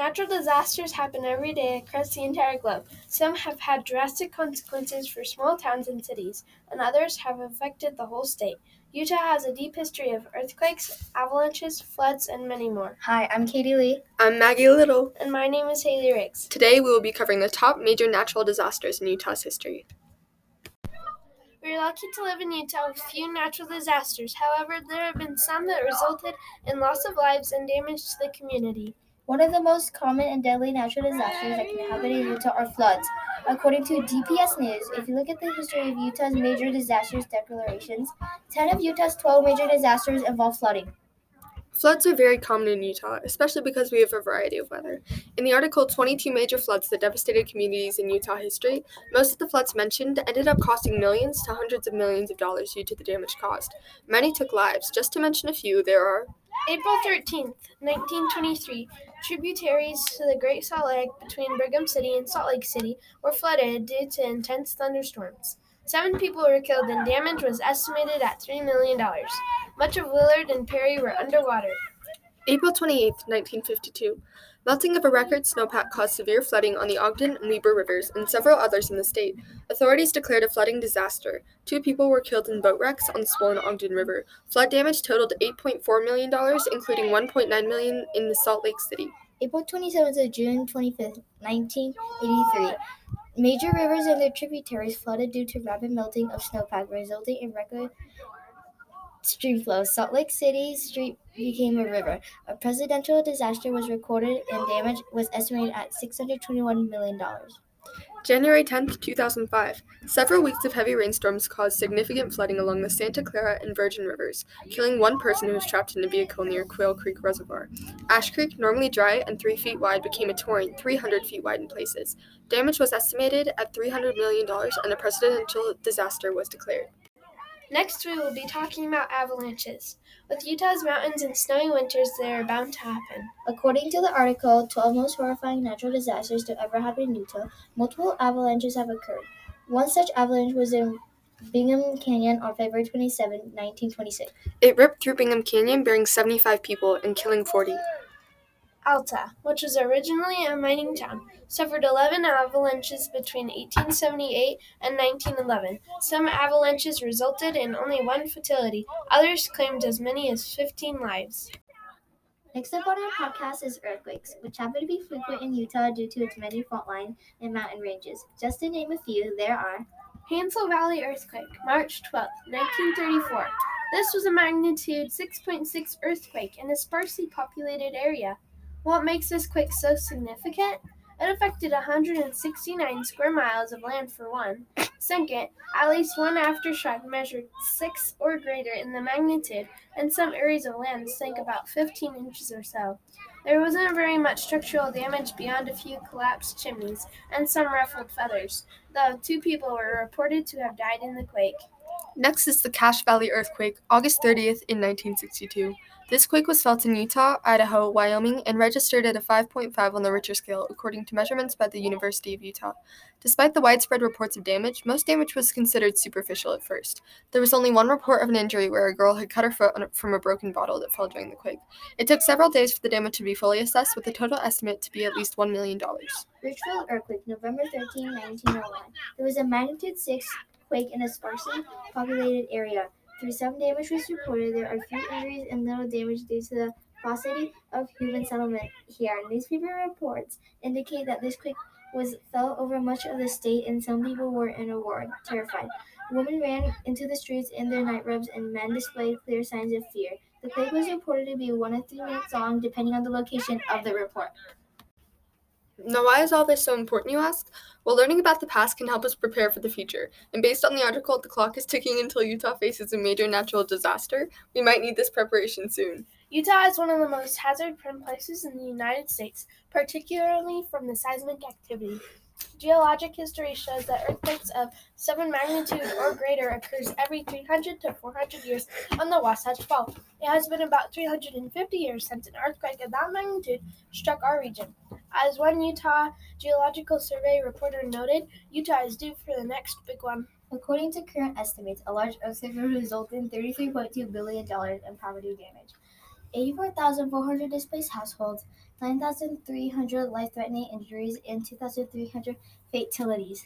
Natural disasters happen every day across the entire globe. Some have had drastic consequences for small towns and cities, and others have affected the whole state. Utah has a deep history of earthquakes, avalanches, floods, and many more. Hi, I'm Katie Lee. I'm Maggie Little. And my name is Haley Riggs. Today we will be covering the top major natural disasters in Utah's history. We are lucky to live in Utah with few natural disasters. However, there have been some that resulted in loss of lives and damage to the community. One of the most common and deadly natural disasters that can happen in Utah are floods. According to DPS News, if you look at the history of Utah's major disasters declarations, 10 of Utah's 12 major disasters involve flooding. Floods are very common in Utah, especially because we have a variety of weather. In the article 22 Major Floods That Devastated Communities in Utah History, most of the floods mentioned ended up costing millions to hundreds of millions of dollars due to the damage caused. Many took lives. Just to mention a few, there are April 13th, 1923, tributaries to the Great Salt Lake between Brigham City and Salt Lake City were flooded due to intense thunderstorms. Seven people were killed and damage was estimated at $3 million. Much of Willard and Perry were underwater. April 28, 1952. Melting of a record snowpack caused severe flooding on the Ogden and Weber rivers and several others in the state. Authorities declared a flooding disaster. Two people were killed in boat wrecks on the swollen Ogden River. Flood damage totaled $8.4 million, including 1.9 million in the Salt Lake City. April 27th to June 25th, 1983. Major rivers and their tributaries flooded due to rapid melting of snowpack, resulting in record stream. Salt Lake City Street became a river. A presidential disaster was recorded and damage was estimated at $621 million. January 10, 2005. Several weeks of heavy rainstorms caused significant flooding along the Santa Clara and Virgin Rivers, killing one person who was trapped in a vehicle near Quail Creek Reservoir. Ash Creek, normally dry and 3 feet wide, became a torrent 300 feet wide in places. Damage was estimated at $300 million, and a presidential disaster was declared. Next, we will be talking about avalanches. With Utah's mountains and snowy winters, they are bound to happen. According to the article, 12 Most Horrifying Natural Disasters to Ever Happen in Utah, multiple avalanches have occurred. One such avalanche was in Bingham Canyon on February 27, 1926. It ripped through Bingham Canyon, burying 75 people and killing 40. Alta, which was originally a mining town, suffered 11 avalanches between 1878 and 1911. Some avalanches resulted in only one fatality, others claimed as many as 15 lives. Next up on our podcast is earthquakes, which happen to be frequent in Utah due to its many fault lines and mountain ranges. Just to name a few, there are Hansel Valley earthquake, March 12, 1934. This was a magnitude 6.6 earthquake in a sparsely populated area. What makes this quake so significant? It affected 169 square miles of land for one. Second, at least one aftershock measured 6 or greater in the magnitude, and some areas of land sank about 15 inches or so. There wasn't very much structural damage beyond a few collapsed chimneys and some ruffled feathers, though two people were reported to have died in the quake. Next is the Cache Valley earthquake, August 30th in 1962. This quake was felt in Utah, Idaho, Wyoming, and registered at a 5.5 on the Richter scale, according to measurements by the University of Utah. Despite the widespread reports of damage, most damage was considered superficial at first. There was only one report of an injury where a girl had cut her foot from a broken bottle that fell during the quake. It took several days for the damage to be fully assessed, with the total estimate to be at least $1 million. Richfield earthquake, November 13, 1901. There was a magnitude 6 quake in a sparsely populated area. Through some damage was reported, there are few injuries and little damage due to the paucity of human settlement here. Newspaper reports indicate that this quake was felt over much of the state, and some people were in a war, terrified. Women ran into the streets in their nightrobes, and men displayed clear signs of fear. The quake was reported to be one to three minutes long, depending on the location of the report. Now, why is all this so important, you ask? Well, learning about the past can help us prepare for the future. And based on the article, The Clock is Ticking Until Utah Faces a Major Natural Disaster, we might need this preparation soon. Utah is one of the most hazard prone places in the United States, particularly from the seismic activity. Geologic history shows that earthquakes of 7 magnitude or greater occurs every 300 to 400 years on the Wasatch Fault. It has been about 350 years since an earthquake of that magnitude struck our region. As one Utah Geological Survey reporter noted, Utah is due for the next big one. According to current estimates, a large earthquake will result in $33.2 billion in property damage. 84,400 displaced households, 9,300 life threatening injuries, and 2,300 fatalities.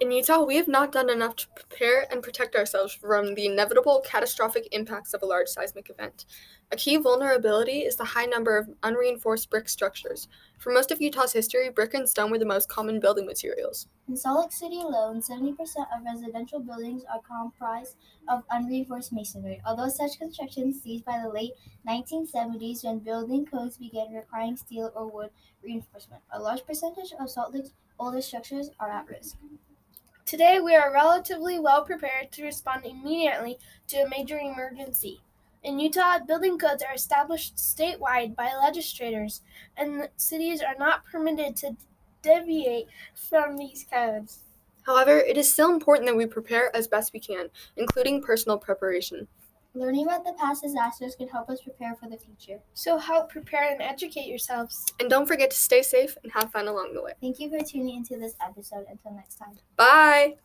In Utah, we have not done enough to prepare and protect ourselves from the inevitable catastrophic impacts of a large seismic event. A key vulnerability is the high number of unreinforced brick structures. For most of Utah's history, brick and stone were the most common building materials. In Salt Lake City alone, 70% of residential buildings are comprised of unreinforced masonry. Although such construction ceased by the late 1970s when building codes began requiring steel or wood reinforcement, a large percentage of Salt Lake's oldest structures are at risk. Today, we are relatively well prepared to respond immediately to a major emergency. In Utah, building codes are established statewide by legislators, and cities are not permitted to deviate from these codes. However, it is still important that we prepare as best we can, including personal preparation. Learning about the past disasters can help us prepare for the future. So help prepare and educate yourselves. And don't forget to stay safe and have fun along the way. Thank you for tuning into this episode. Until next time. Bye!